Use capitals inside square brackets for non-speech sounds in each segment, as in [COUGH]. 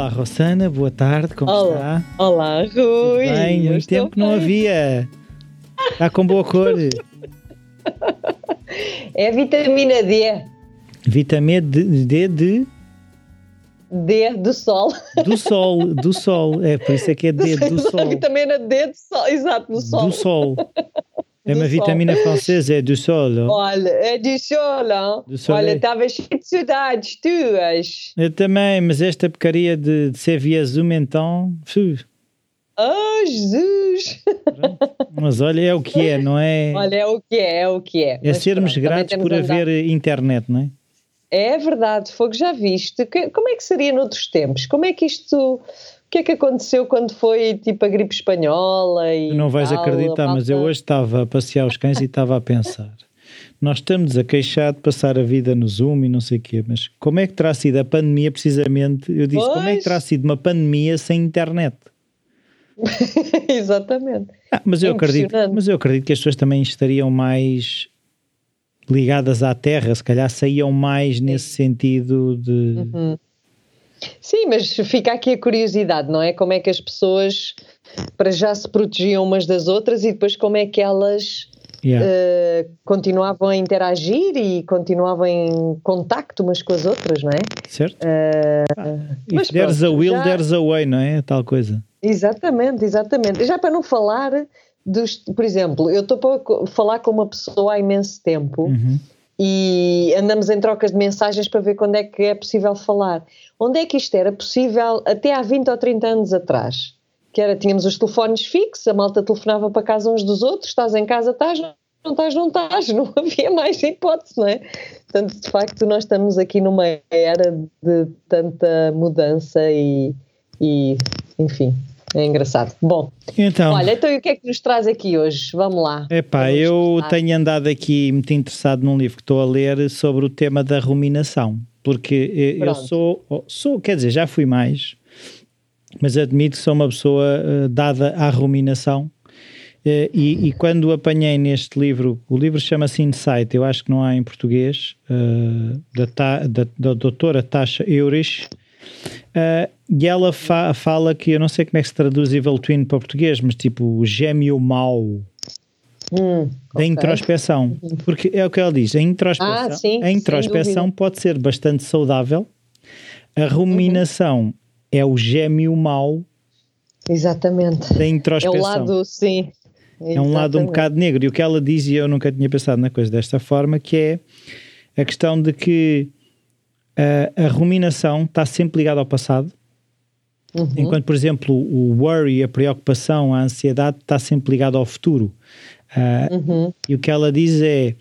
Olá, Rossana, boa tarde, como Olá. está? Olá, Rui. Tudo bem, muito tempo que não bem. havia. Está com boa cor. É vitamina D. Vitamina D, D de, D do sol. do sol, do sol. É por isso é que é D do A sol. vitamina D do sol. Exato, do sol. Do sol. É uma sol. vitamina francesa, é do sol. Olha, é do sol, hein? Do. Olha, estava cheio de saudades tuas. Eu também, mas esta porcaria de, de ser via Zoom então. fu, Oh, Jesus! Mas olha, é o que é, não é? [LAUGHS] Olha, é o que é, é o que é. é Mas sermos pronto, gratos por andado- haver internet, não é? É verdade, Fogo, já viste. Que- como é que seria noutros tempos? Como é que isto. O que é que aconteceu quando foi tipo a gripe espanhola e. Tu não vais tal, acreditar, mas eu hoje estava a passear os cães e estava a pensar. Nós estamos a queixar de passar a vida no Zoom e não sei o quê, mas como é que terá sido a pandemia precisamente? Eu disse, como é que Pois. terá sido uma pandemia sem internet? [LAUGHS] Exatamente. Ah, mas, É eu acredito, impressionante. mas eu acredito que as pessoas também estariam mais ligadas à terra, se calhar saíam mais nesse sentido de... Uhum. Sim, mas fica aqui a curiosidade, não é? Como é que as pessoas para já se protegiam umas das outras e depois como é que elas Yeah. eh, continuavam a interagir e continuavam em contacto umas com as outras, não é? certo? Ah, mas If there's a pronto, will, já- there's a way, não é? Tal coisa. Exatamente, exatamente. Já para não falar dos, por exemplo, eu estou para falar com uma pessoa há imenso tempo Uhum. e andamos em trocas de mensagens para ver quando é que é possível falar. Onde é que isto era possível até há 20 ou 30 anos atrás? Que era, tínhamos os telefones fixos, a malta telefonava para casa uns dos outros, estás em casa, estás, não estás, não estás, [LAUGHS] não havia mais hipótese, não é? Portanto, de facto, nós estamos aqui numa era de tanta mudança e, e enfim, é engraçado. Bom, Então, olha, então e o que é que nos traz aqui hoje? Vamos lá. Epá, eu tenho andado aqui muito interessado num livro que estou a ler sobre o tema da ruminação, porque eu- eu Pronto. sou, sou, quer dizer, já fui mais, mas admito que sou uma pessoa eh, dada à ruminação. Eh, e, e quando apanhei neste livro, o livro chama-se Insight, eu acho que não há em português, eh, da, Ta- da, da doutora Tasha Eurich, eh, e ela fa- fala que, eu não sei como é que se traduz Evil Twin para português, mas tipo o gêmeo mau, Hum, da ok. introspeção. Porque é o que ela diz: a introspeção, Ah, sim, a introspeção pode ser bastante saudável, a ruminação é o gêmeo mau Exatamente. da É introspeção. o lado, sim. É um lado um Exatamente. bocado negro. E o que ela diz, e eu nunca tinha pensado na coisa desta forma, que é a questão de que a, a ruminação está sempre ligada ao passado, Uhum. enquanto, por exemplo, o worry, a preocupação, a ansiedade está sempre ligado ao futuro. Ah, Uhum. E o que ela diz é: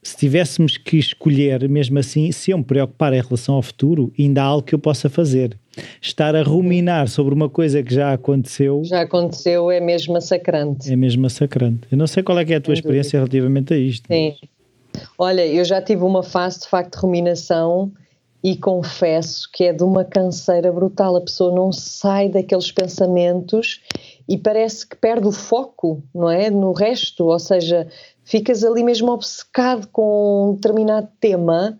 se tivéssemos que escolher, mesmo assim, se eu me preocupar em relação ao futuro, ainda há algo que eu possa fazer. Estar a ruminar sobre uma coisa que já aconteceu Já aconteceu, é mesmo massacrante. é mesmo massacrante. Eu não sei qual é, é a tua Sem experiência relativamente a isto. Sim. Olha, eu já tive uma fase de facto de ruminação e confesso que é de uma canseira brutal. A pessoa não sai daqueles pensamentos e parece que perde o foco, não é? No resto, ou seja, ficas ali mesmo obcecado com um determinado tema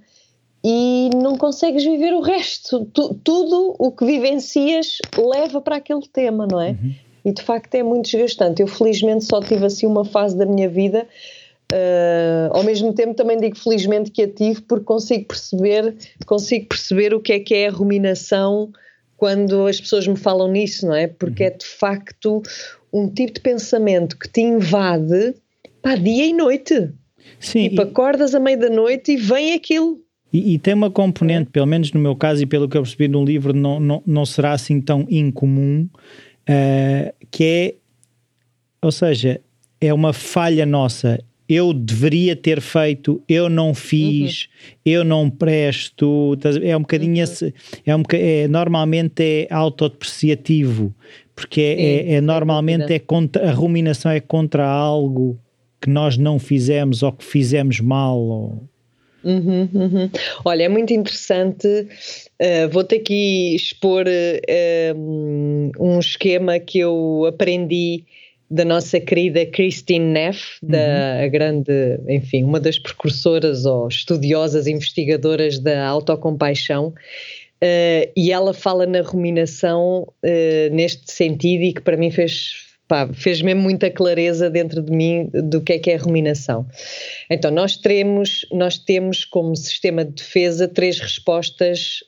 e não consegues viver o resto. Tu- tudo o que vivencias leva para aquele tema, não é? E de facto é muito desgastante. Eu felizmente só tive assim uma fase da minha vida Uh, ao mesmo tempo também digo felizmente que a tive porque consigo perceber consigo perceber o que é que é a ruminação quando as pessoas me falam nisso, não é? Porque é de facto um tipo de pensamento que te invade pá, dia e noite. Sim, Tipo, acordas à meia da noite e vem aquilo. e, e tem uma componente, pelo menos no meu caso e pelo que eu percebi no livro, não, não, não será assim tão incomum, eh, que é, ou seja, é uma falha nossa. Eu deveria ter feito, eu não fiz, eu não presto. É um bocadinho esse. É um é, normalmente é autodepreciativo, porque é, Sim, é- é normalmente é contra, a ruminação é contra algo que nós não fizemos ou que fizemos mal. Ou, Uhum, uhum. Olha, é muito interessante. uh, vou ter que expor uh, um esquema que eu aprendi da nossa querida Christine Neff, da a grande, enfim, uma das precursoras ou estudiosas investigadoras da autocompaixão. Uh, e ela fala na ruminação uh, neste sentido e que para mim fez, pá, fez mesmo muita clareza dentro de mim do que é que é a ruminação. Então, nós teremos, nós temos como sistema de defesa três respostas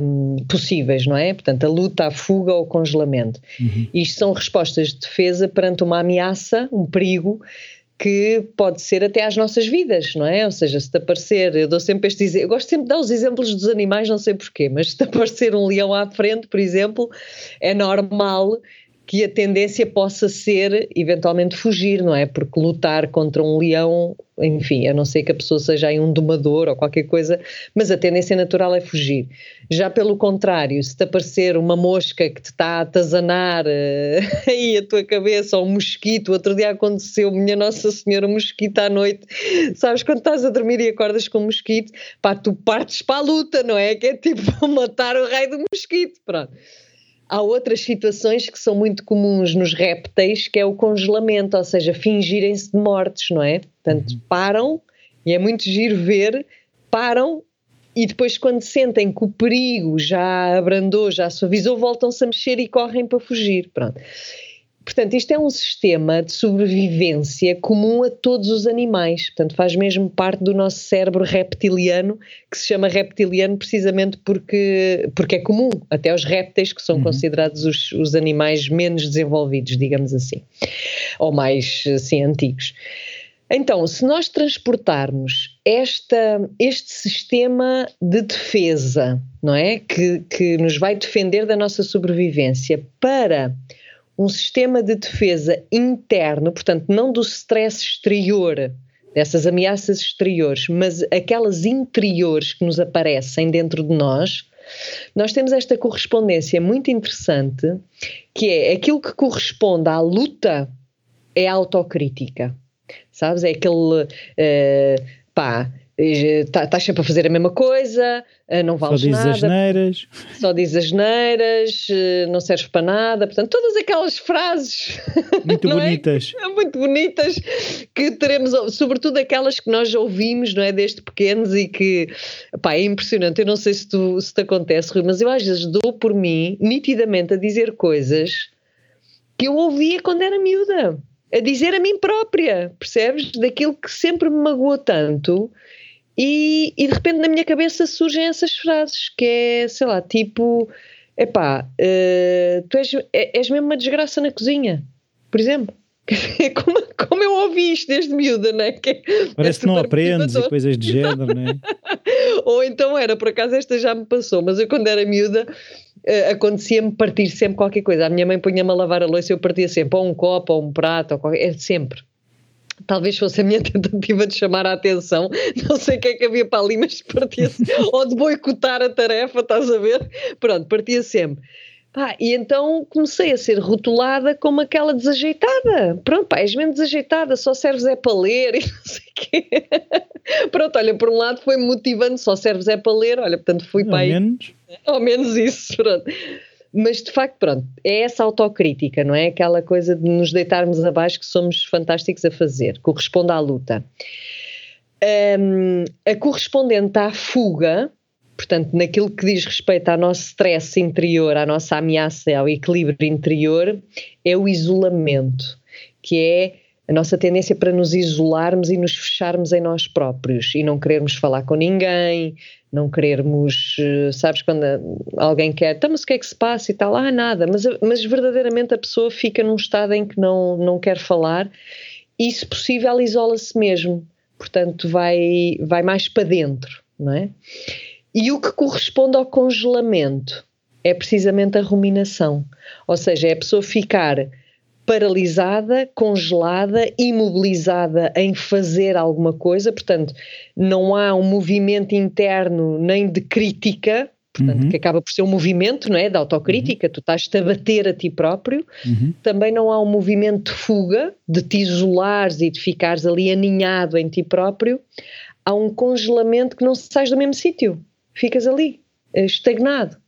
um, possíveis, não é? Portanto, a luta, a fuga ou o congelamento. Uhum. Isto são respostas de defesa perante uma ameaça, um perigo que pode ser até às nossas vidas, não é? Ou seja, se te aparecer, eu dou sempre este exemplo, eu gosto sempre de dar os exemplos dos animais, não sei porquê, mas se te [LAUGHS] aparecer um leão à frente, por exemplo, é normal que a tendência possa ser eventualmente fugir, não é? Porque lutar contra um leão, enfim, a não ser que a pessoa seja aí um domador ou qualquer coisa, mas a tendência natural é fugir. Já pelo contrário, se te aparecer uma mosca que te está a atazanar uh, [LAUGHS] aí a tua cabeça, ou um mosquito, outro dia aconteceu, minha Nossa Senhora, um mosquito à noite, sabes, quando estás a dormir e acordas com um mosquito, pá, tu partes para a luta, não é? Que é tipo [LAUGHS] matar o rei do mosquito, pronto. Há outras situações que são muito comuns nos répteis, que é o congelamento, ou seja, fingirem-se de mortos, não é? Portanto, uhum. param, e é muito giro ver, param e depois, quando sentem que o perigo já abrandou, já suavizou, voltam-se a mexer e correm para fugir. Pronto. Portanto, isto é um sistema de sobrevivência comum a todos os animais. Portanto, faz mesmo parte do nosso cérebro reptiliano, que se chama reptiliano precisamente porque, porque é comum, até aos répteis, que são uhum. considerados os, os animais menos desenvolvidos, digamos assim, ou mais assim, antigos. Então, se nós transportarmos esta, este sistema de defesa, não é? Que, que nos vai defender da nossa sobrevivência para um sistema de defesa interno, portanto, não do stress exterior, dessas ameaças exteriores, mas aquelas interiores que nos aparecem dentro de nós, nós temos esta correspondência muito interessante, que é aquilo que corresponde à luta é a autocrítica. Sabes? É aquele uh, pá, estás tá sempre a fazer a mesma coisa, eh, não vales nada. Só diz asneiras. Só diz asneiras, eh, não serves para nada. Portanto, todas aquelas frases. [LAUGHS] Muito é? bonitas. É? Muito bonitas que teremos, sobretudo aquelas que nós ouvimos, não é? Desde pequenos e que, pá, é impressionante. Eu não sei se, tu, se te acontece, Rui, mas eu às vezes dou por mim, nitidamente, a dizer coisas que eu ouvia quando era miúda. A dizer a mim própria, percebes? Daquilo que sempre me magoou tanto e, e de repente na minha cabeça surgem essas frases, que é, sei lá, tipo, epá, uh, tu és, é, és mesmo uma desgraça na cozinha, por exemplo. [LAUGHS] Como, como eu ouvi isto desde miúda, não é? Que é Parece que não aprendes e coisas de género, não é? [LAUGHS] Ou então era, por acaso esta já me passou, mas eu quando era miúda uh, acontecia-me partir sempre qualquer coisa. A minha mãe punha-me a lavar a louça e eu partia sempre, ou um copo, ou um prato, ou qualquer, é sempre talvez fosse a minha [LAUGHS] tentativa de chamar a atenção, não sei o que é que havia para ali, mas partia [LAUGHS] ou de boicotar a tarefa, estás a ver? Pronto, partia sempre. Pá, e então comecei a ser rotulada como aquela desajeitada. Pronto, pá, és mesmo desajeitada, só serves é para ler [LAUGHS] e não sei o quê. Pronto, olha, por um lado foi-me motivando, só serves é para ler, olha, portanto fui para aí. Menos. Ao menos isso, pronto. Mas de facto, pronto, é essa autocrítica, não é? Aquela coisa de nos deitarmos abaixo que somos fantásticos a fazer, corresponde à luta. Um, a correspondente à fuga, portanto, naquilo que diz respeito ao nosso stress interior, à nossa ameaça ao equilíbrio interior, é o isolamento, que é a nossa tendência para nos isolarmos e nos fecharmos em nós próprios e não querermos falar com ninguém, não querermos, eh, sabes, quando alguém quer, então, mas o que é que se passa? e tal, ah, nada, mas, mas verdadeiramente a pessoa fica num estado em que não, não quer falar e, se possível, isola-se mesmo, portanto, vai, vai mais para dentro, não é? E o que corresponde ao congelamento é precisamente a ruminação, ou seja, é a pessoa ficar paralisada, congelada, imobilizada em fazer alguma coisa, portanto, não há um movimento interno nem de crítica, portanto, uhum. que acaba por ser um movimento, não é? De autocrítica, uhum. tu estás-te a bater a ti próprio. Uhum. Também não há um movimento de fuga, de te isolares e de ficares ali aninhado em ti próprio. Há um congelamento que não sais do mesmo sítio, ficas ali, eh, estagnado.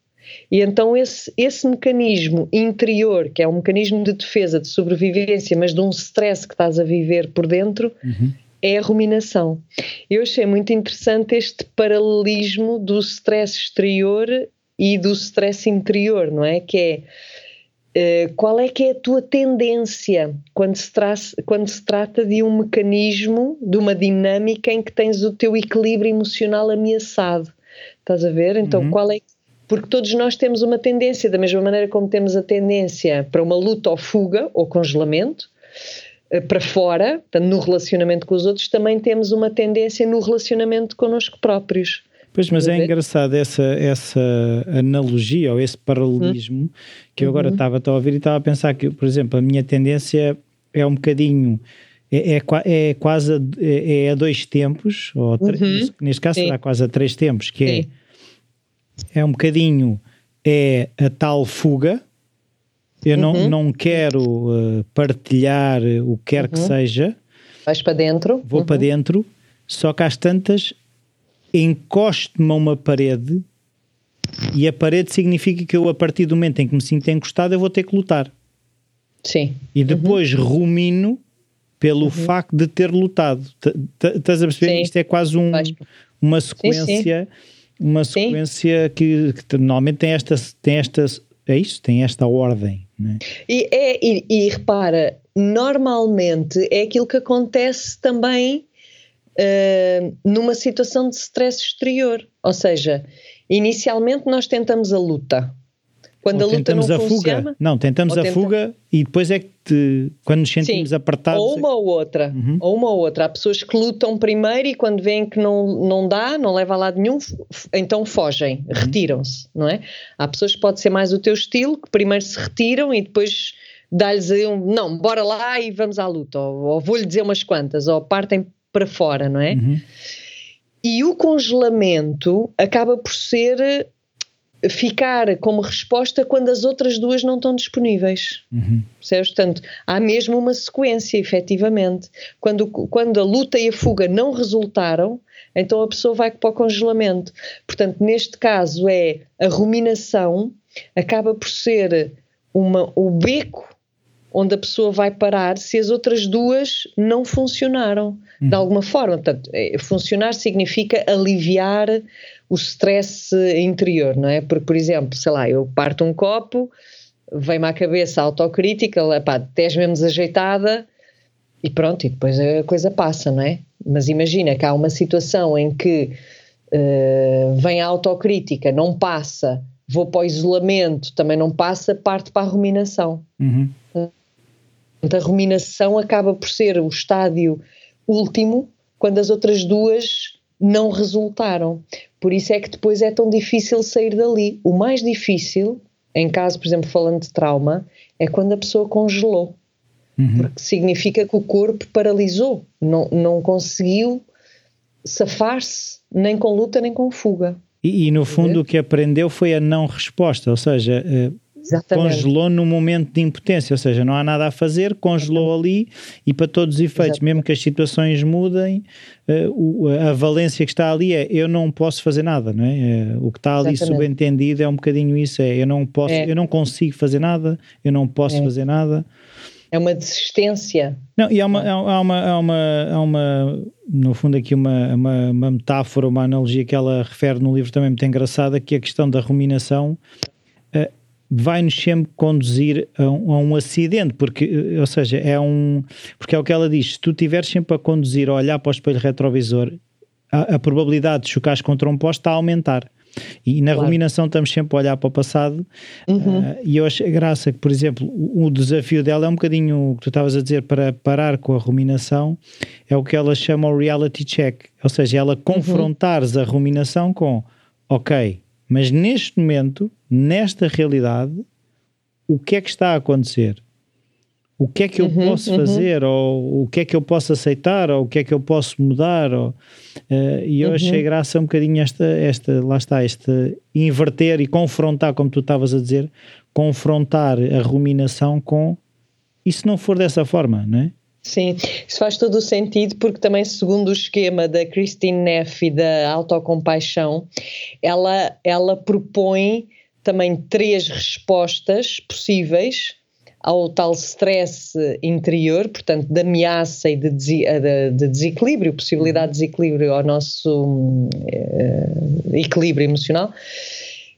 E então esse, esse mecanismo interior, que é um mecanismo de defesa, de sobrevivência, mas de um stress que estás a viver por dentro, uhum. é a ruminação. Eu achei muito interessante este paralelismo do stress exterior e do stress interior, não é? Que é uh, qual é que é a tua tendência quando se, quando se trata de um mecanismo, de uma dinâmica em que tens o teu equilíbrio emocional ameaçado. Estás a ver? Então, uhum. qual é porque todos nós temos uma tendência, da mesma maneira como temos a tendência para uma luta ou fuga ou congelamento, eh, para fora, portanto, no relacionamento com os outros, também temos uma tendência no relacionamento connosco próprios. Pois, mas é engraçado essa, essa analogia ou esse paralelismo hum. que eu agora uhum. estava a ouvir e estava a pensar que, por exemplo, a minha tendência é um bocadinho. É, é, é quase a, é, é a dois tempos, ou uhum. neste caso Sim. será quase a três tempos, que é Sim é um bocadinho é a tal fuga. Eu uhum. não, não quero uh, partilhar o que quer uhum. que seja. Vais para dentro. Vou uhum. para dentro, só que às tantas encosto-me a uma parede e a parede significa que eu, a partir do momento em que me sinto encostado, eu vou ter que lutar. Sim. E depois uhum. rumino pelo uhum. facto de ter lutado. Estás a perceber? Sim. Isto é quase um, uma sequência. Sim, sim uma sequência que, que, normalmente tem esta, tem esta é isso, tem esta ordem. Né? E, é, e, e, repara, normalmente é aquilo que acontece também uh, numa situação de stress exterior. Ou seja, inicialmente nós tentamos a luta, quando ou a luta não a funciona, fuga. Não, tentamos a fuga e depois é que te, quando nos sentimos Sim, apertados. Ou uma ou outra. Uhum. Ou uma ou outra. Há pessoas que lutam primeiro e quando veem que não, não dá, não leva a lado nenhum, então fogem, uhum. retiram-se, não é? Há pessoas que pode ser mais o teu estilo, que primeiro se retiram e depois dá-lhes um não, bora lá e vamos à luta. Ou, ou vou-lhe dizer umas quantas, ou partem para fora, não é? Uhum. E o congelamento acaba por ser ficar como resposta quando as outras duas não estão disponíveis. Uhum. Percebes? Portanto, há mesmo uma sequência, efetivamente. Quando, quando a luta e a fuga não resultaram, então a pessoa vai para o congelamento. Portanto, neste caso é a ruminação, acaba por ser uma, o beco onde a pessoa vai parar se as outras duas não funcionaram. De alguma forma. Portanto, é, funcionar significa aliviar o stress interior, não é? Porque, por exemplo, sei lá, eu parto um copo, vem-me à cabeça a autocrítica, pá, tens mesmo desajeitada e pronto, e depois a coisa passa, não é? Mas imagina que há uma situação em que uh, vem a autocrítica, não passa, vou para o isolamento, também não passa, parte para a ruminação. Uhum. a ruminação acaba por ser o estádio último quando as outras duas não resultaram. Por isso é que depois é tão difícil sair dali. O mais difícil, em caso, por exemplo, falando de trauma, é quando a pessoa congelou. Uhum. Porque significa que o corpo paralisou, não, não conseguiu safar-se nem com luta nem com fuga. E, e no fundo o que aprendeu foi a não resposta, ou seja, eh, Exatamente. Congelou no momento de impotência, ou seja, não há nada a fazer, congelou ali e para todos os efeitos, Exatamente. mesmo que as situações mudem, uh, a valência que está ali é eu não posso fazer nada, não é? Uh, o que está ali Exatamente. subentendido é um bocadinho isso, é eu não posso, é. eu não consigo fazer nada, eu não posso é. fazer nada. É uma desistência. Não, e há uma, há uma, há uma, há uma no fundo aqui uma, uma, uma metáfora, uma analogia que ela refere no livro também muito engraçada, que é a questão da ruminação uh, vai-nos sempre conduzir a um, a um, acidente, porque, eh, ou seja, é um. Porque é o que ela diz: se tu estiveres sempre a conduzir, a olhar para o espelho retrovisor, a, a probabilidade de chocares contra um poste está a aumentar. E na claro. ruminação estamos sempre a olhar para o passado. Uhum. Uh, e eu acho graça que, por exemplo, o, o, desafio dela é um bocadinho o que tu estavas a dizer para parar com a ruminação, é o que ela chama o reality check. Ou seja, ela uhum. confrontares uhum. a ruminação com, ok, mas neste momento, nesta realidade, o que é que está a acontecer? O que é que eu uhum, posso uhum. fazer? Ou o que é que eu posso aceitar? Ou o que é que eu posso mudar? Ou, uh, e eu uhum. achei graça um bocadinho esta, esta, lá está, este inverter e confrontar, como tu estavas a dizer, confrontar a ruminação com e se não for dessa forma, não é? Sim, isso faz todo o sentido porque também segundo o esquema da Christine Neff e da autocompaixão, ela, ela propõe também três respostas possíveis ao tal stress interior, portanto, de ameaça e de, de, de desequilíbrio, possibilidade de desequilíbrio ao nosso uh, equilíbrio emocional,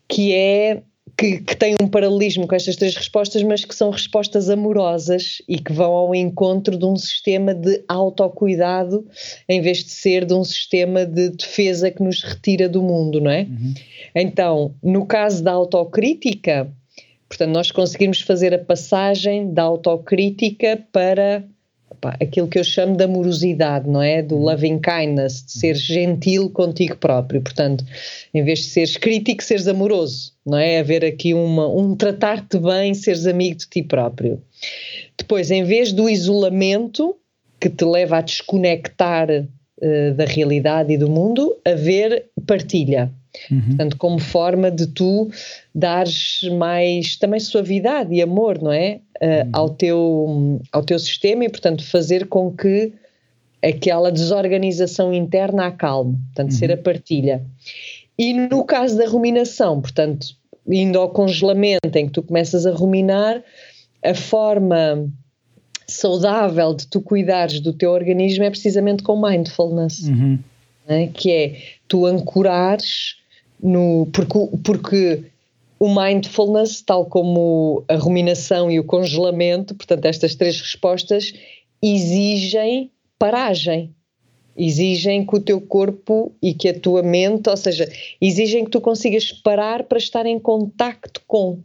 que é que, que, tem um paralelismo com estas três respostas, mas que são respostas amorosas e que vão ao encontro de um sistema de autocuidado em vez de ser de um sistema de defesa que nos retira do mundo, não é? Uhum. Então, no caso da autocrítica, portanto, nós conseguimos fazer a passagem da autocrítica para opa, aquilo que eu chamo de amorosidade, não é? Do uhum. loving kindness, de ser gentil contigo próprio. Portanto, em vez de seres crítico, seres amoroso, não é? Haver aqui uma, um tratar-te bem, seres amigo de ti próprio. Depois, em vez do isolamento, que te leva a desconectar uh, da realidade e do mundo, haver partilha. Uhum. Portanto, como forma de tu dares mais também suavidade e amor, não é? Uh, uhum. ao, teu, ao teu sistema e, portanto, fazer com que aquela desorganização interna acalme, portanto, uhum. ser a partilha. E no caso da ruminação, portanto, indo ao congelamento, em que tu começas a ruminar, a forma saudável de tu cuidares do teu organismo é precisamente com mindfulness, uhum. né? que é tu ancorares no. Porque, porque o mindfulness, tal como a ruminação e o congelamento, portanto, estas três respostas, exigem paragem. Exigem que o teu corpo e que a tua mente, ou seja, exigem que tu consigas parar para estar em contacto com.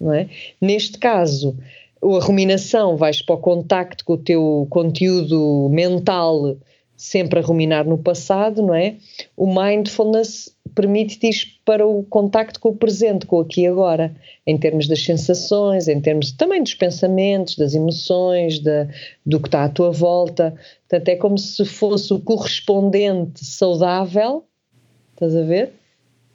Não é? Neste caso, a ruminação, vais para o contacto com o teu conteúdo mental sempre a ruminar no passado, não é? O mindfulness permite-te ir para o contacto com o presente, com o aqui e agora, em termos das sensações, em termos também dos pensamentos, das emoções, da, do que está à tua volta. Portanto, é como se fosse o correspondente saudável, estás a ver?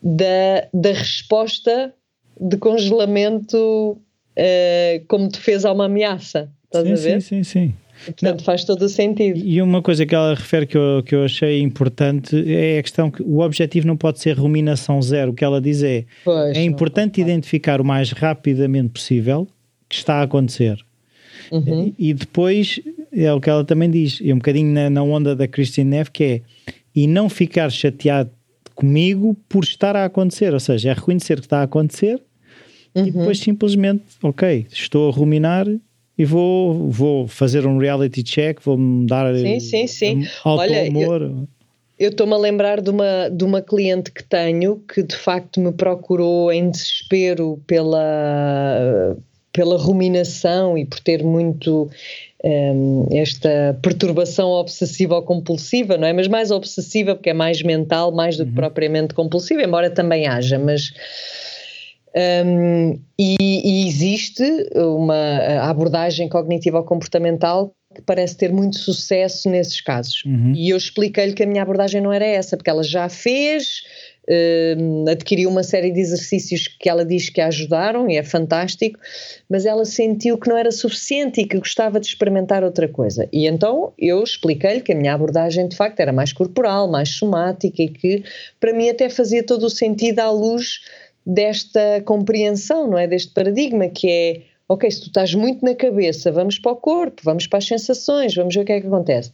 Da, da resposta de congelamento uh, como defesa a uma ameaça. Estás sim, a ver? Sim, sim, sim. Portanto, faz todo o sentido. E uma coisa que ela refere que eu, que eu achei importante é a questão que o objetivo não pode ser ruminação zero. O que ela diz é: pois, é importante não. identificar o mais rapidamente possível que está a acontecer. Uhum. E, depois é o que ela também diz, e um bocadinho na, na onda da Christine Neff, que é e não ficar chateado comigo por estar a acontecer, ou seja, é reconhecer que está a acontecer uhum. e depois simplesmente, ok, estou a ruminar, e vou, vou fazer um reality check, vou-me dar sim, sim, sim. Olha, amor. Eu estou-me a lembrar de uma, de uma cliente que tenho que de facto me procurou em desespero pela, pela ruminação e por ter muito um, esta perturbação obsessiva ou compulsiva, não é? Mas mais obsessiva porque é mais mental, mais do que uhum. propriamente compulsiva, embora também haja, mas um, e, e, existe uma abordagem cognitivo-comportamental que parece ter muito sucesso nesses casos. Uhum. E eu expliquei-lhe que a minha abordagem não era essa, porque ela já fez, uh, adquiriu uma série de exercícios que ela diz que a ajudaram e é fantástico, mas ela sentiu que não era suficiente e que gostava de experimentar outra coisa. E então eu expliquei-lhe que a minha abordagem de facto era mais corporal, mais somática e que para mim até fazia todo o sentido à luz desta compreensão, não é? Deste paradigma que é, ok, se tu estás muito na cabeça, vamos para o corpo, vamos para as sensações, vamos ver o que é que acontece.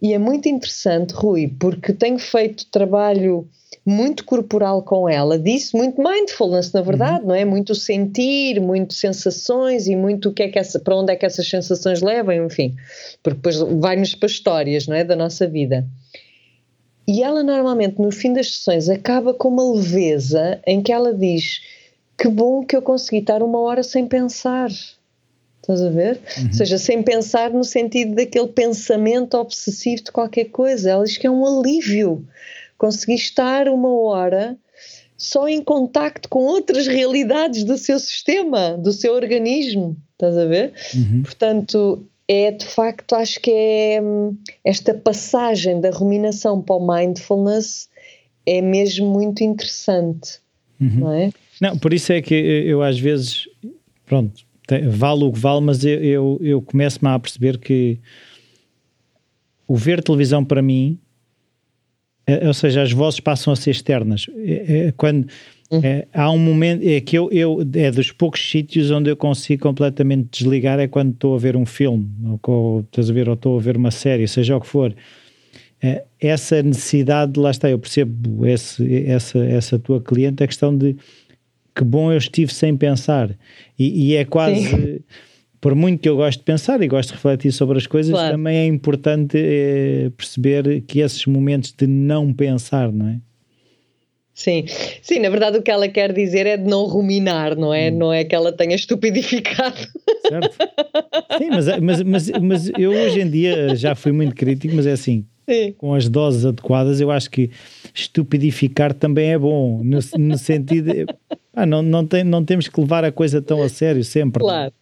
E é muito interessante, Rui, porque tenho feito trabalho muito corporal com ela, disse muito mindfulness, na verdade, uhum. não é? Muito sentir, muito sensações e muito o que é que essa, para onde é que essas sensações levam, enfim, porque depois vai-nos para histórias, não é? Da nossa vida. E ela normalmente no fim das sessões acaba com uma leveza em que ela diz: Que bom que eu consegui estar uma hora sem pensar. Estás a ver? Uhum. Ou seja, sem pensar no sentido daquele pensamento obsessivo de qualquer coisa. Ela diz que é um alívio conseguir estar uma hora só em contacto com outras realidades do seu sistema, do seu organismo. Estás a ver? Uhum. Portanto, é de facto, acho que é hum, esta passagem da ruminação para o mindfulness é mesmo muito interessante, uhum. não é? Não, por isso é que eu às vezes, pronto, vale o que vale, mas eu, eu, eu começo-me a perceber que o ver televisão para mim, é, ou seja, as vozes passam a ser externas. É, é, quando. É, há um momento, é que eu, eu, é dos poucos sítios onde eu consigo completamente desligar é quando estou a ver um filme, ou, estás a ver, ou estou a ver uma série, seja o que for. É, essa necessidade, lá está, eu percebo esse, essa, essa tua cliente, a questão de que bom eu estive sem pensar. E, e é quase. Sim. Por muito que eu gosto de pensar e gosto de refletir sobre as coisas, claro. também é importante é, perceber que esses momentos de não pensar, não é? Sim, sim, na verdade o que ela quer dizer é de não ruminar, não é? Hum. Não é que ela tenha estupidificado. Certo. Sim, mas, mas, mas, mas eu hoje em dia já fui muito crítico, mas é assim, sim. com as doses adequadas, eu acho que estupidificar também é bom, no, no sentido. Ah, não, não, tem, não temos que levar a coisa tão a sério sempre. Claro,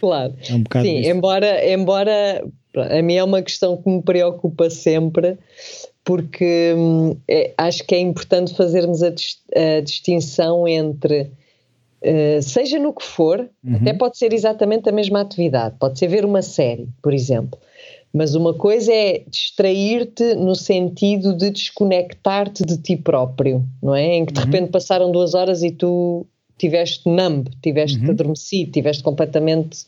claro. É um bocado sim, embora, embora a mim é uma questão que me preocupa sempre porque hum, é, acho que é importante fazermos a, a distinção entre, uh, seja no que for, uhum. até pode ser exatamente a mesma atividade, pode ser ver uma série, por exemplo, mas uma coisa é distrair-te no sentido de desconectar-te de ti próprio, não é? Em que de uhum. repente passaram duas horas e tu tiveste numb, tiveste uhum. adormecido, tiveste completamente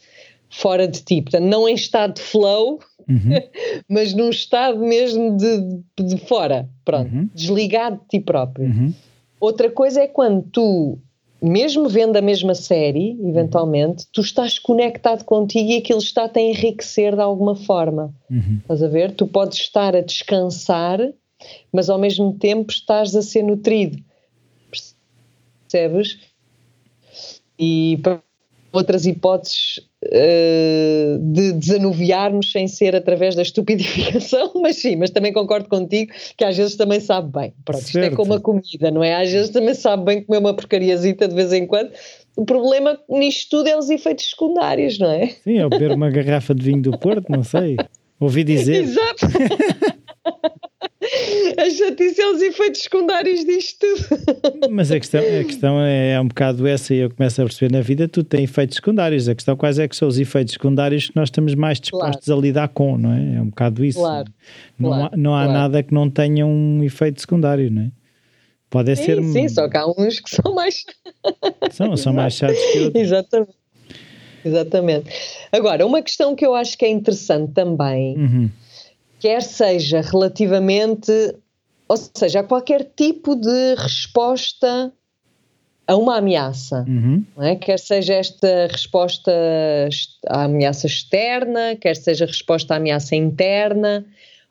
fora de ti, portanto, não em estado de flow, uhum. [LAUGHS] mas num estado mesmo de, de fora, pronto, uhum. desligado de ti próprio. Uhum. Outra coisa é quando tu, mesmo vendo a mesma série, eventualmente, tu estás conectado contigo e aquilo está-te a enriquecer de alguma forma. Uhum. Estás a ver? Tu podes estar a descansar, mas ao mesmo tempo estás a ser nutrido. Percebes? E outras hipóteses uh, de desanuviarmos sem ser através da estupidificação, [LAUGHS] mas sim, mas também concordo contigo que às vezes também sabe bem. Pronto, certo. isto é como a comida, não é? Às vezes também sabe bem comer uma porcariazita de vez em quando. O problema nisto tudo é os efeitos secundários, não é? Sim, é beber uma [LAUGHS] garrafa de vinho do Porto, não sei. Ouvi dizer. Exato. [LAUGHS] A chatice é os efeitos secundários disto tudo. Mas a questão, a questão é, é um bocado essa, e eu começo a perceber na vida, tudo tem efeitos secundários. A questão quais é que são os efeitos secundários que nós estamos mais dispostos claro. a lidar com, não é? É um bocado isso. Claro. Não, claro. há, não há nada que não tenha um efeito secundário, não é? Pode sim, ser. Sim, só que há uns que são mais. [LAUGHS] São, são mais chatos que outros. Exatamente. Exatamente. Agora, uma questão que eu acho que é interessante também. Uhum quer seja relativamente, ou seja, a qualquer tipo de resposta a uma ameaça, uhum. é? quer seja esta resposta à ameaça externa, quer seja resposta à ameaça interna,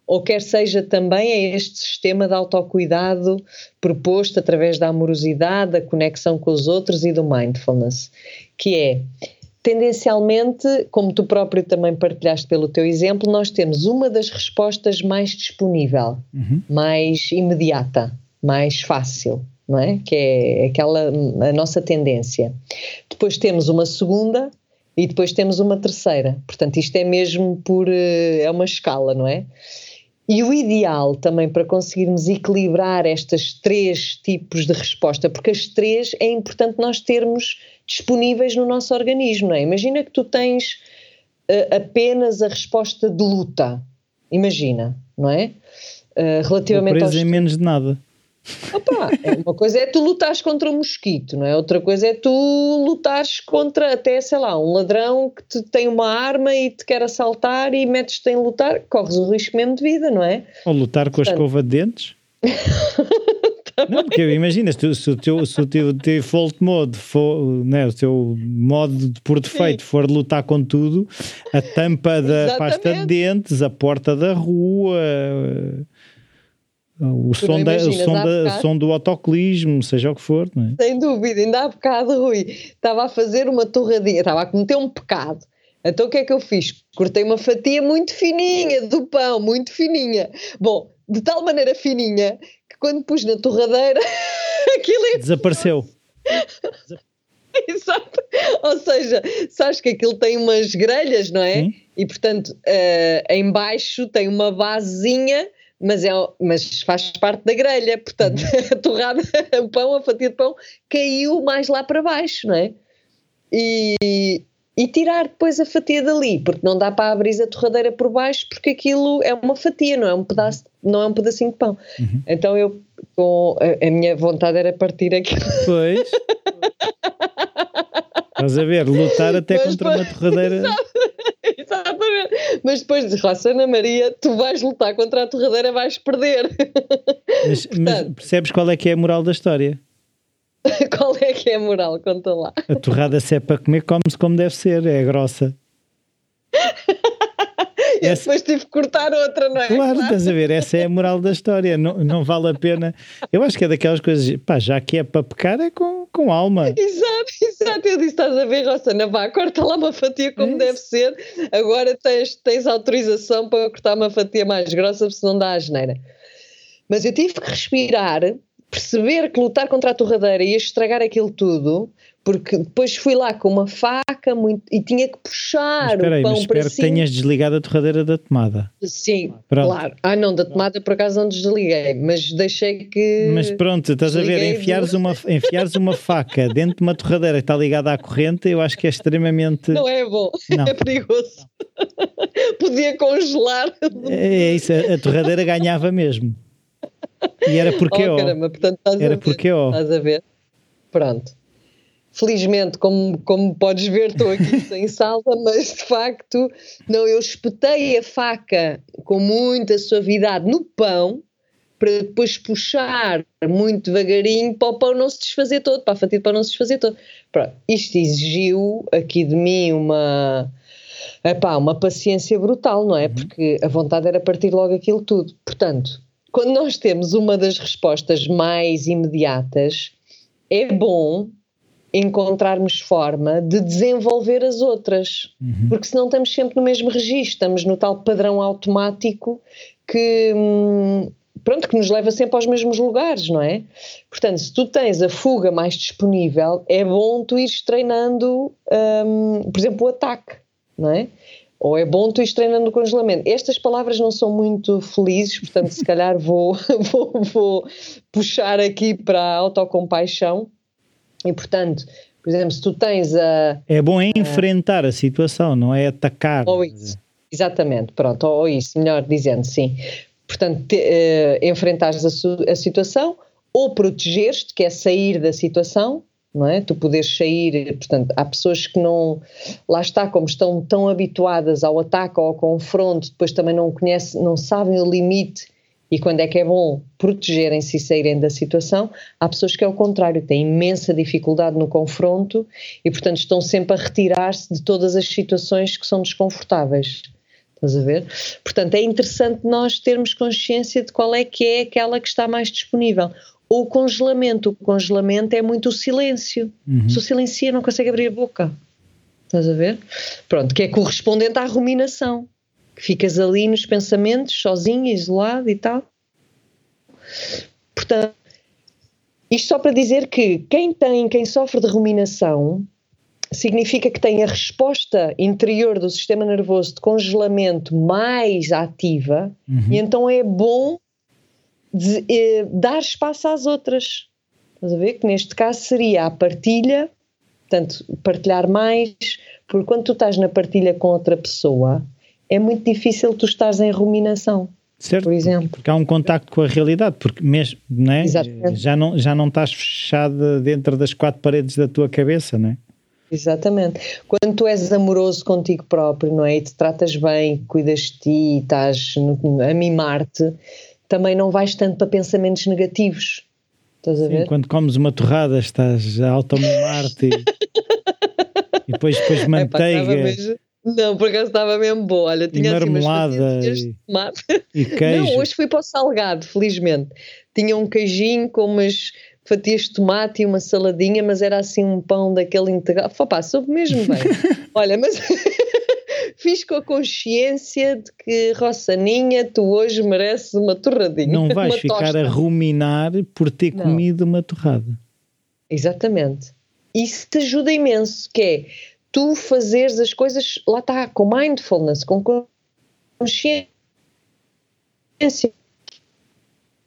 ou quer seja também a este sistema de autocuidado proposto através da amorosidade, da conexão com os outros e do mindfulness, que é tendencialmente, como tu próprio também partilhaste pelo teu exemplo, nós temos uma das respostas mais disponível, uhum. mais imediata, mais fácil, não é? Que é aquela a nossa tendência. Depois temos uma segunda e depois temos uma terceira. Portanto, isto é mesmo por eh, é uma escala, não é? E o ideal também para conseguirmos equilibrar estas três tipos de resposta, porque as três é importante nós termos disponíveis no nosso organismo, não é? Imagina que tu tens uh, apenas a resposta de luta, imagina, não é? Uh, relativamente aos... em menos de nada. Opa, é uma coisa é tu lutares contra um mosquito, não é? Outra coisa é tu lutares contra até, sei lá, um ladrão que te tem uma arma e te quer assaltar e metes-te em lutar, corres o risco mesmo de vida, não é? Ou lutar com Portanto, a escova de dentes. [LAUGHS] Não, porque imagina, se, se, o teu, se o teu default mode for, né, o teu modo de, por defeito Sim. for lutar com tudo, a tampa [LAUGHS] da Exatamente. pasta de dentes, a porta da rua, o, som, da, o som, da, som, do autoclismo, seja o que for. Não é? Sem dúvida, ainda há bocado, Rui, estava a fazer uma torradinha, estava a cometer um pecado. Então o que é que eu fiz? Cortei uma fatia muito fininha do pão, muito fininha. Bom, de tal maneira fininha quando pus na torradeira, [LAUGHS] aquilo é desapareceu. [LAUGHS] Exato. Ou seja, sabes que aquilo tem umas grelhas, não é? Sim. E portanto, uh, em baixo tem uma basezinha, mas, é, mas faz parte da grelha. Portanto, uhum. [LAUGHS] a torrada, o pão, a fatia de pão, caiu mais lá para baixo, não é? E, e tirar depois a fatia dali, porque não dá para abrir a torradeira por baixo, porque aquilo é uma fatia, não é um pedaço, não é um pedacinho de pão. Uhum. Então eu, com a, a, minha vontade era partir aquilo. Pois. Estás a ver, lutar até Mas contra depois, uma torradeira. [LAUGHS] Exatamente. Mas depois de oh, Ana Maria, tu vais lutar contra a torradeira, vais perder. Mas, Portanto, mas percebes qual é que é a moral da história? [LAUGHS] Qual é que é a moral? Conta lá. A torrada, se é para comer, come-se como deve ser, é grossa. [LAUGHS] e essa... depois tive que cortar outra, não é? Claro, estás a ver, essa é a moral da história, não, não vale a pena. Eu acho que é daquelas coisas, pá, já que é para pecar, é com, com alma. Exato, exato. Eu disse: estás a ver, Rossana, vá, corta lá uma fatia como é deve ser. Agora tens, tens autorização para cortar uma fatia mais grossa, se não dá a geneira. Mas eu tive que respirar perceber que lutar contra a torradeira ia estragar aquilo tudo, porque depois fui lá com uma faca muito, e tinha que puxar mas, o pão mas para espero cima. que tenhas desligado a torradeira da tomada. Sim, pronto. claro. Ah, não, da tomada por acaso não desliguei, mas deixei que. Mas pronto, estás a ver, enfiares, do... uma, enfiares uma faca dentro de uma torradeira que está ligada à corrente, eu acho que é extremamente. Não é bom, não. [LAUGHS] é perigoso. [LAUGHS] Podia congelar. É, é isso, a torradeira ganhava mesmo. E era porque oh, caramba, portanto, estás era a ver, porque. Estás a ver? Pronto. Felizmente, como, como podes ver, estou aqui [LAUGHS] sem salva, mas de facto, não, eu espetei a faca com muita suavidade no pão para depois puxar muito devagarinho para o pão não se desfazer todo, para a fatia de pão não se desfazer todo. Pronto, isto exigiu aqui de mim uma, epá, uma paciência brutal, não é? Uhum. Porque a vontade era partir logo aquilo tudo. Portanto, quando nós temos uma das respostas mais imediatas, é bom encontrarmos forma de desenvolver as outras, uhum. porque senão estamos sempre no mesmo registro, estamos no tal padrão automático que hum, pronto, que nos leva sempre aos mesmos lugares, não é? Portanto, se tu tens a fuga mais disponível, é bom tu ires treinando, hum, por exemplo, o ataque, não é? Ou é bom tu ires treinando o congelamento. Estas palavras não são muito felizes, portanto, se calhar vou, [LAUGHS] vou, vou puxar aqui para a autocompaixão. E, portanto, por exemplo, se tu tens a. É bom é enfrentar a, a situação, não é atacar. Ou isso, exatamente, pronto, ou isso, melhor dizendo, sim. Portanto, te, uh, enfrentares a, a situação ou protegeres-te, que é sair da situação, não é? Tu poderes sair, portanto, há pessoas que não, lá está, como estão tão habituadas ao ataque ou ao confronto, depois também não conhecem, não sabem o limite e quando é que é bom protegerem-se e saírem da situação. Há pessoas que é o contrário, têm imensa dificuldade no confronto e, portanto, estão sempre a retirar-se de todas as situações que são desconfortáveis. Estás a ver? Portanto, é interessante nós termos consciência de qual é que é aquela que está mais disponível o congelamento. O congelamento é muito o silêncio. Uhum. Se o silencia, não consegue abrir a boca. Estás a ver? Pronto, que é correspondente à ruminação. Que ficas ali nos pensamentos, sozinho, isolado e tal. Portanto, isto só para dizer que quem tem, quem sofre de ruminação, significa que tem a resposta interior do sistema nervoso de congelamento mais ativa, uhum. e então é bom de, eh, dar espaço às outras. Estás a ver? Que neste caso seria a partilha, portanto, partilhar mais, porque quando tu estás na partilha com outra pessoa, é muito difícil tu estares em ruminação. Certo, por exemplo. porque há um contacto com a realidade, porque mesmo, não é? Já não, já não estás fechada dentro das quatro paredes da tua cabeça, não é? Exatamente. Quando tu és amoroso contigo próprio, não é? E te tratas bem, cuidas de ti, e estás a mimar-te, também não vais tanto para pensamentos negativos. Estás a Sim, ver? Quando comes uma torrada estás a automimar-te [LAUGHS] e, depois, depois manteiga. Não, por acaso estava mesmo boa. Olha, tinha e marmelada assim e, [LAUGHS] e queijo. Não, hoje fui para o salgado, felizmente. Tinha um queijinho com umas fatias de tomate e uma saladinha, mas era assim um pão daquele integral. Fopá, soube mesmo bem. [LAUGHS] Olha, mas fiz com a consciência de que, Rossaninha, tu hoje mereces uma torradinha. Não vais ficar tosta. a ruminar por ter Não. comido uma torrada. Exatamente. Isso te ajuda imenso, que é tu fazeres as coisas, lá está, com mindfulness, com consciência.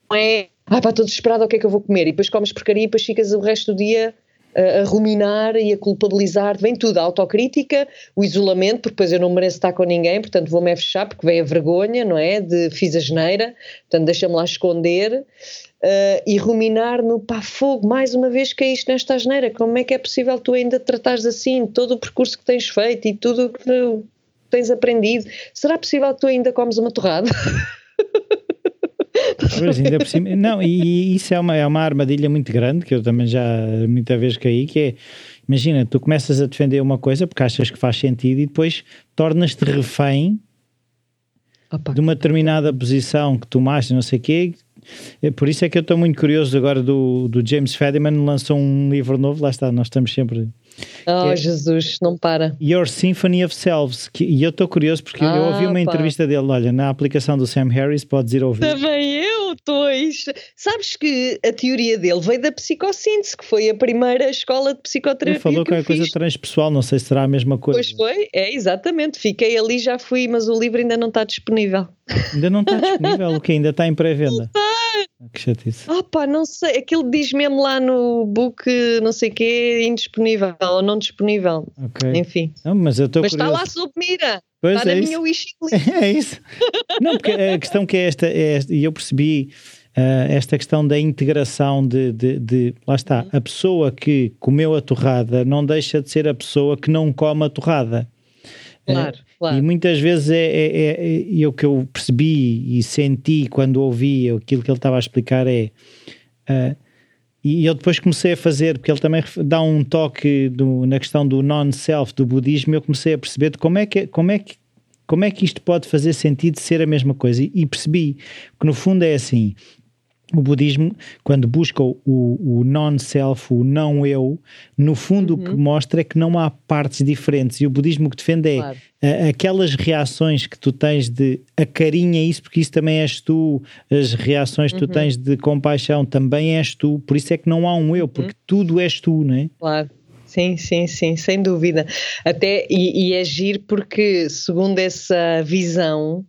Não é, ah pá, estou desesperado, o que é que eu vou comer? E depois comes porcaria e depois ficas o resto do dia a, ruminar e a culpabilizar, vem tudo, a autocrítica, o isolamento, porque depois eu não mereço estar com ninguém, portanto vou-me fechar, porque vem a vergonha, não é? De fiz a geneira, portanto deixa-me lá esconder. Uh, e ruminar no pá, fogo, mais uma vez isto nesta asneira, como é que é possível tu ainda tratares assim todo o percurso que tens feito e tudo que tens aprendido? Será possível que tu ainda comes uma torrada? [LAUGHS] Pois, ainda por cima, não, e isso é uma, é uma armadilha muito grande que eu também já muita vez caí, que é imagina, tu começas a defender uma coisa porque achas que faz sentido e depois tornas-te refém Opa. de uma determinada posição que tomaste, não sei o quê, é, por isso é que eu estou muito curioso agora do, do James Fadiman, lançou um livro novo, lá está, nós estamos sempre. Oh, é Jesus, não para. Your Symphony of Selves. Que, e eu estou curioso porque ah, eu ouvi uma pá. entrevista dele, olha, na aplicação do Sam Harris, podes ir ouvir. Também eu, Tois. Sabes que a teoria dele veio da psicossíntese, que foi a primeira escola de psicoterapia. Ele falou que, é coisa transpessoal, não sei se será a mesma coisa. Pois foi, é exatamente. Fiquei ali, já fui, mas o livro ainda não está disponível. Ainda não está disponível, o que ainda está em pré-venda. Que chatice. Ah pá, não sei, aquilo diz mesmo lá no book, não sei o quê, indisponível ou não disponível. Okay. Enfim. Não, mas eu mas está lá sob mira. Pois está é na isso. minha wishlist. [LAUGHS] é isso. Não, porque a questão que é esta, é esta e eu percebi uh, esta questão da integração de, de, de, lá está, uhum. a pessoa que comeu a torrada não deixa de ser a pessoa que não come a torrada. Claro. Claro. E muitas vezes é, é, é, é, o que eu percebi e senti quando ouvi aquilo que ele estava a explicar é. Uh, e eu depois comecei a fazer, porque ele também dá um toque do, na questão do non-self, do budismo, eu comecei a perceber de como é que, como é que, como é que isto pode fazer sentido ser a mesma coisa. E, e percebi que no fundo é assim: o budismo, quando busca o, o non-self, o não-eu, no fundo uhum. o que uhum. mostra é que não há partes diferentes. E o budismo que defende é claro. a, aquelas reações que tu tens de acarinha isso, porque isso também és tu, as reações que uhum. tu tens de compaixão também és tu, por isso é que não há um eu, porque uhum. tudo és tu, não é? Claro. Sim, sim, sim, sem dúvida. Até, e, e agir porque, segundo essa visão,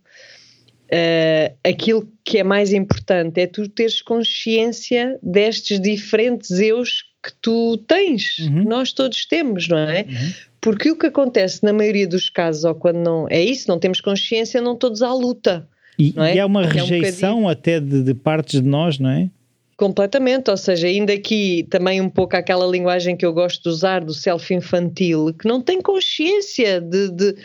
Uh, aquilo que é mais importante é tu teres consciência destes diferentes eus que tu tens, uhum. que nós todos temos, não é? Uhum. Porque o que acontece na maioria dos casos, ou quando não é isso, não temos consciência, não todos à luta. E, é? e há uma rejeição é um até de, de partes de nós, não é? Completamente, ou seja, ainda aqui também um pouco aquela linguagem que eu gosto de usar do self infantil, que não tem consciência de, de,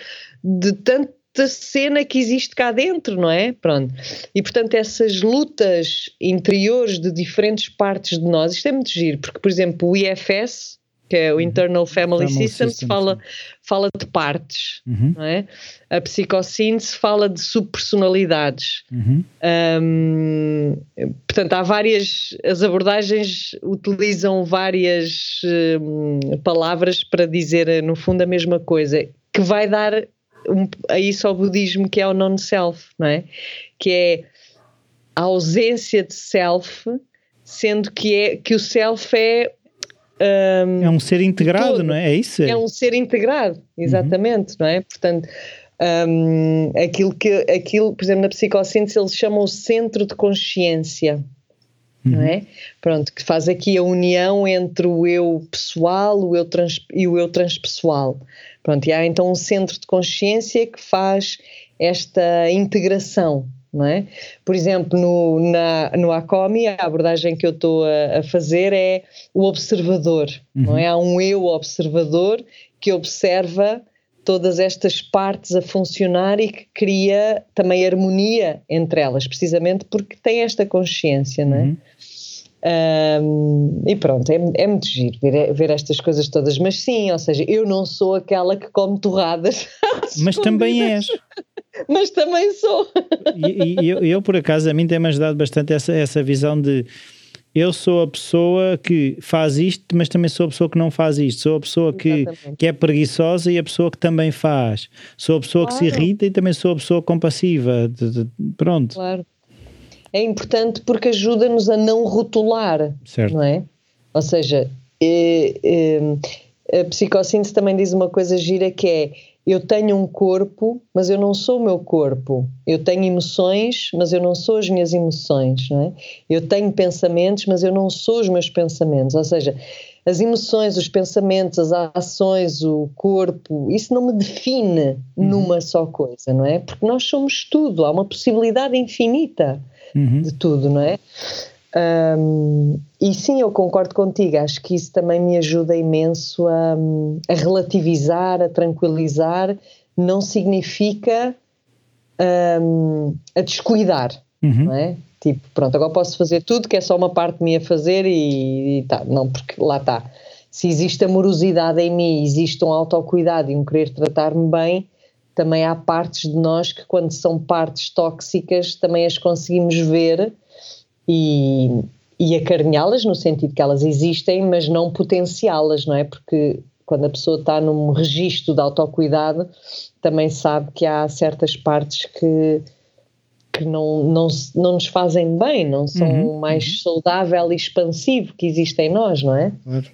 de tanto da cena que existe cá dentro, não é? Pronto. E portanto, essas lutas interiores de diferentes partes de nós, isto é muito giro, porque, por exemplo, o IFS, que é o uhum. Internal Family, Family Systems, fala, fala de partes, uhum. não é? A psicossíntese fala de subpersonalidades. Uhum. Um, portanto, há várias, as abordagens utilizam várias um, palavras para dizer, no fundo, a mesma coisa, que vai dar um, a isso ao budismo que é o non-self, não é? Que é a ausência de self, sendo que, é, que o self é um, é um ser integrado, todo. não é? É isso? É um ser integrado, exatamente, uhum. não é? Portanto, um, aquilo que, aquilo, por exemplo, na psicossíntese eles chamam o centro de consciência, uhum. não é? Pronto, que faz aqui a união entre o eu pessoal o eu trans, e o eu transpessoal. Pronto, e há então um centro de consciência que faz esta integração, não é? Por exemplo, no, na, no ACOMI, a abordagem que eu estou a, a, fazer é o observador, uhum. não é? Há um eu observador que observa todas estas partes a funcionar e que cria também harmonia entre elas, precisamente porque tem esta consciência, não é? Uhum. Um, e pronto, é, é muito giro ver, ver estas coisas todas. Mas sim, ou seja, eu não sou aquela que come torradas. [LAUGHS] Mas também és. [LAUGHS] Mas também sou. E, e eu, eu, por acaso, a mim tem-me ajudado bastante essa, essa visão de eu sou a pessoa que faz isto, mas também sou a pessoa que não faz isto. Sou a pessoa que, que é preguiçosa e a pessoa que também faz. Sou a pessoa claro. que se irrita e também sou a pessoa compassiva. Pronto. Claro é importante porque ajuda-nos a não rotular, certo. não é? Ou seja, é, é, a psicossíntese também diz uma coisa gira que é eu tenho um corpo, mas eu não sou o meu corpo. Eu tenho emoções, mas eu não sou as minhas emoções, não é? Eu tenho pensamentos, mas eu não sou os meus pensamentos. Ou seja, as emoções, os pensamentos, as ações, o corpo, isso não me define uhum. numa só coisa, não é? Porque nós somos tudo, há uma possibilidade infinita uhum. de tudo, não é? Um, e sim, eu concordo contigo, acho que isso também me ajuda imenso a, a relativizar, a tranquilizar, não significa um, a descuidar, uhum. não é? Tipo, pronto, agora posso fazer tudo que é só uma parte minha fazer e, e tá. Não, porque lá está. Se existe amorosidade em mim, existe um autocuidado e um querer tratar-me bem, também há partes de nós que, quando são partes tóxicas, também as conseguimos ver e, e acarinhá-las, no sentido que elas existem, mas não potenciá-las, não é? Porque quando a pessoa está num registro de autocuidado, também sabe que há certas partes que, que não, não, não nos fazem bem, não são uhum, mais uhum. saudável e expansivo que existem em nós, não é? Claro.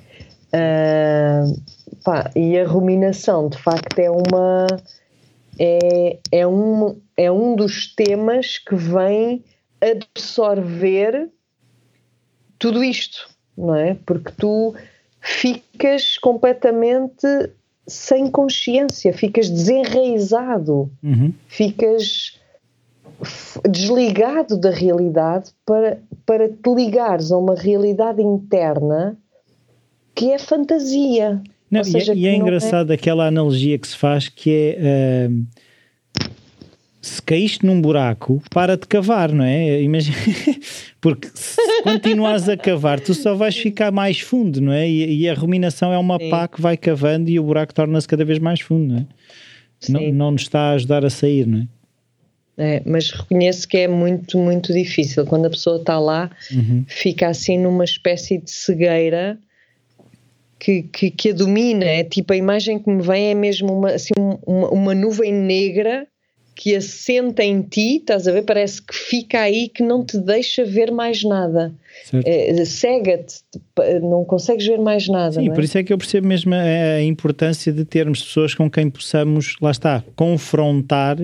Uh, pá, e a ruminação, de facto, é uma é, é, um, é um dos temas que vem absorver tudo isto, não é? Porque tu ficas completamente sem consciência, ficas desenraizado, uhum. ficas desligado da realidade para, para te ligares a uma realidade interna que é fantasia. Não, seja, e é, é engraçado é... aquela analogia que se faz que é uh, se caíste num buraco, para de cavar, não é? Imagina, [LAUGHS] porque se continuas a cavar, tu só vais ficar mais fundo, não é? E, e a ruminação é uma Sim. pá que vai cavando e o buraco torna-se cada vez mais fundo, não é? Não, não nos está a ajudar a sair, não é? É, mas reconheço que é muito, muito difícil. Quando a pessoa está lá, uhum. fica assim numa espécie de cegueira que, que, que, a domina. É tipo a imagem que me vem é mesmo uma, assim, uma, uma nuvem negra que assenta em ti, estás a ver? Parece que fica aí que não te deixa ver mais nada. É, Cega-te, não consegues ver mais nada. Sim, é? por isso é que eu percebo mesmo a, importância de termos pessoas com quem possamos, lá está, confrontar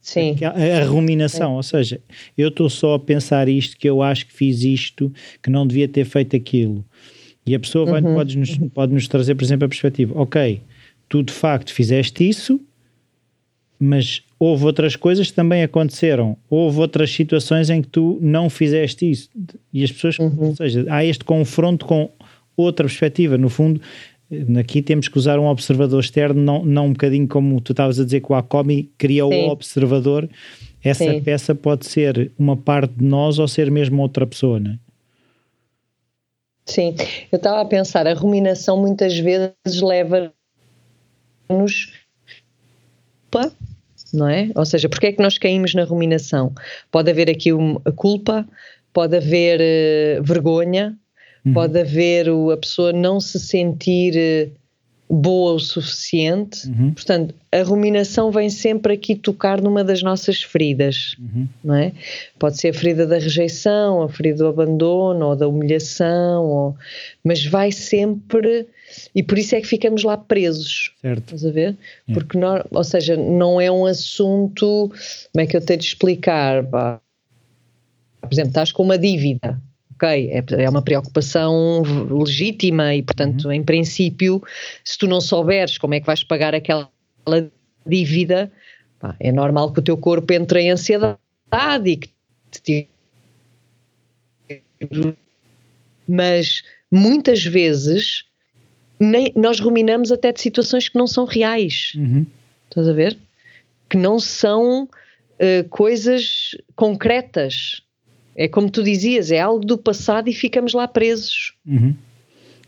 Sim. A, a ruminação. Ou seja, eu estou só a pensar isto, que eu acho que fiz isto, que não devia ter feito aquilo. E a pessoa vai, uhum. pode, nos, pode nos trazer, por exemplo, a perspectiva: ok, tu de facto fizeste isso, mas houve outras coisas que também aconteceram. Houve outras situações em que tu não fizeste isso. E as pessoas, uhum. ou seja, há este confronto com outra perspectiva. No fundo, aqui temos que usar um observador externo, não, não um bocadinho como tu estavas a dizer que o Acomi criou o observador. Essa Sim. peça pode ser uma parte de nós ou ser mesmo outra pessoa, não é? Sim, eu estava a pensar, a ruminação muitas vezes leva-nos não é? Ou seja, porque é que nós caímos na ruminação? Pode haver aqui uma culpa, pode haver uh, vergonha, uhum. pode haver o, a pessoa não se sentir uh, boa o suficiente. Uhum. Portanto, a ruminação vem sempre aqui tocar numa das nossas feridas, uhum. não é? Pode ser a ferida da rejeição, a ferida do abandono ou da humilhação, ou... mas vai sempre e por isso é que ficamos lá presos. Certo. Estás a ver? É. Porque, não, ou seja, não é um assunto. Como é que eu tenho de explicar? Por exemplo, estás com uma dívida. Ok, é, é uma preocupação legítima e, portanto, uhum. em princípio, se tu não souberes como é que vais pagar aquela dívida, pá, é normal que o teu corpo entre em ansiedade e que te mas muitas vezes nem, nós ruminamos até de situações que não são reais. Uhum. Estás a ver? Que não são uh, coisas concretas. É como tu dizias, é algo do passado e ficamos lá presos. Uhum.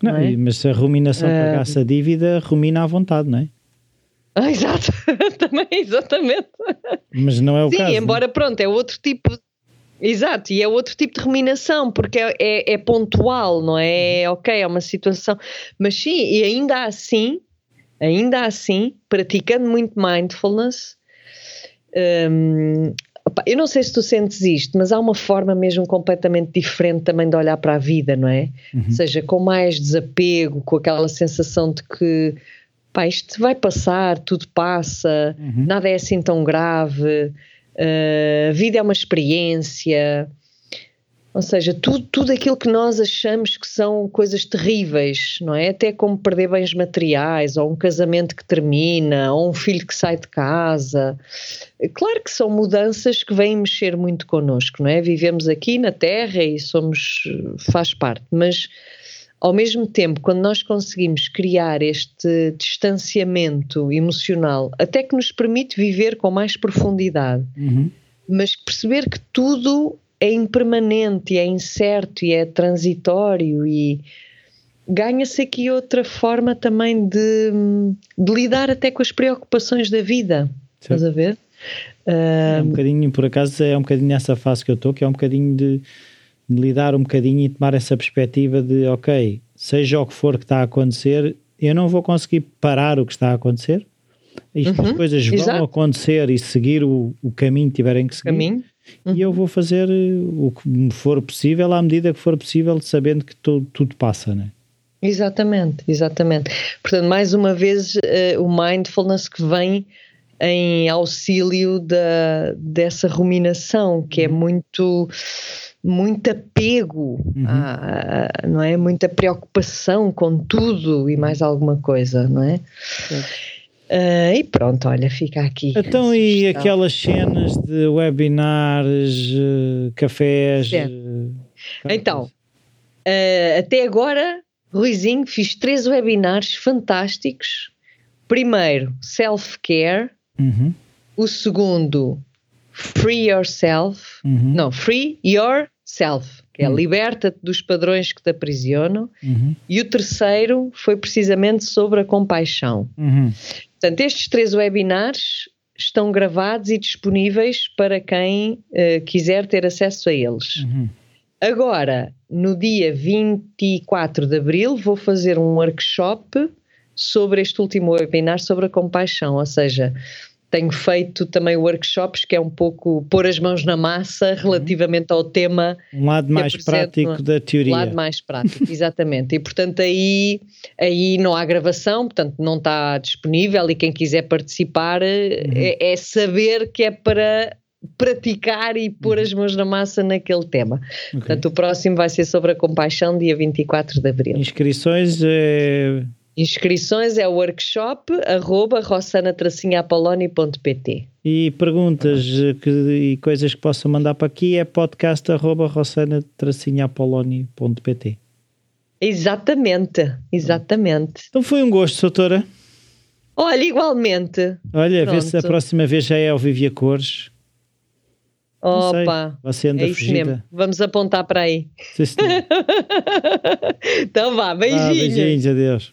Não, não é? Mas se a ruminação uh, pagasse a dívida, rumina à vontade, não é? Ah, exato, [LAUGHS] também, exatamente. Mas não é o Sim, caso. Sim, embora não? pronto, é outro tipo Exato, e é outro tipo de ruminação, porque é, é, é, pontual, não é? é? Ok, é uma situação. Mas sim, e ainda assim, ainda assim, praticando muito mindfulness, hum, eu não sei se tu sentes isto, mas há uma forma mesmo completamente diferente também de olhar para a vida, não é? Uhum. Ou seja, com mais desapego, com aquela sensação de que pá, isto vai passar, tudo passa, uhum. nada é assim tão grave. Uh, a vida é uma experiência, ou seja, tudo, tudo aquilo que nós achamos que são coisas terríveis, não é? Até como perder bens materiais, ou um casamento que termina, ou um filho que sai de casa. Claro que são mudanças que vêm mexer muito connosco, não é? Vivemos aqui na Terra e somos. faz parte, mas ao mesmo tempo, quando nós conseguimos criar este distanciamento emocional, até que nos permite viver com mais profundidade, uhum. mas perceber que tudo é impermanente, é incerto e é transitório e ganha-se aqui outra forma também de, de, lidar até com as preocupações da vida. Sim. Estás a ver? É um bocadinho, por acaso, é um bocadinho nessa fase que eu estou, que é um bocadinho de, de lidar um bocadinho e tomar essa perspectiva de, ok, seja o que for que está a acontecer, eu não vou conseguir parar o que está a acontecer. Isto, uhum, as coisas vão exato. acontecer e seguir o, o caminho que tiverem que seguir. Caminho. Uhum. E eu vou fazer eh, o que me for possível, à medida que for possível, sabendo que tudo, tudo passa, né? Exatamente, exatamente. Portanto, mais uma vez, uh, o mindfulness que vem em auxílio da, dessa ruminação, que é uhum. muito muito apego, uhum. a, a, não é? Muita preocupação com tudo e mais alguma coisa, não é? Uh, e pronto, olha, fica aqui. Então, e aquelas cenas de webinars, uh, cafés? Uh, então, até agora, Ruizinho, fiz três webinars fantásticos. Primeiro, self-care. Uhum. O segundo, Free Yourself. Uhum. Não, Free Yourself, que é uhum. liberta-te dos padrões que te aprisionam. Uhum. E o terceiro foi precisamente sobre a compaixão. Uhum. Portanto, estes três webinars estão gravados e disponíveis para quem uh, quiser ter acesso a eles. Uhum. Agora, no dia 24 de abril, vou fazer um workshop sobre este último webinar sobre a compaixão, ou seja, tenho feito também workshops que é um pouco pôr as mãos na massa uhum. relativamente ao tema. Um lado mais prático da teoria. Um lado mais prático, [LAUGHS] exatamente. E portanto aí, aí não há gravação, portanto não está disponível e quem quiser participar uhum. é, é, saber que é para praticar e pôr uhum. as mãos na massa naquele tema. Okay. Portanto o próximo vai ser sobre a compaixão, dia 24 de abril. Inscrições é Inscrições é o workshop arroba rossana-apoloni.pt E perguntas que, e coisas que possa mandar para aqui é podcast arroba rossana-apoloni.pt Exatamente, exatamente. Então foi um gosto, doutora. Olha, igualmente. Olha, Pronto. vê se a próxima vez já é ao Vivi a Cores. Opa, você anda é isso fugida. mesmo. Vamos apontar para aí. Sim, [LAUGHS] então vá, beijinhos. Ah, beijinhos, adeus.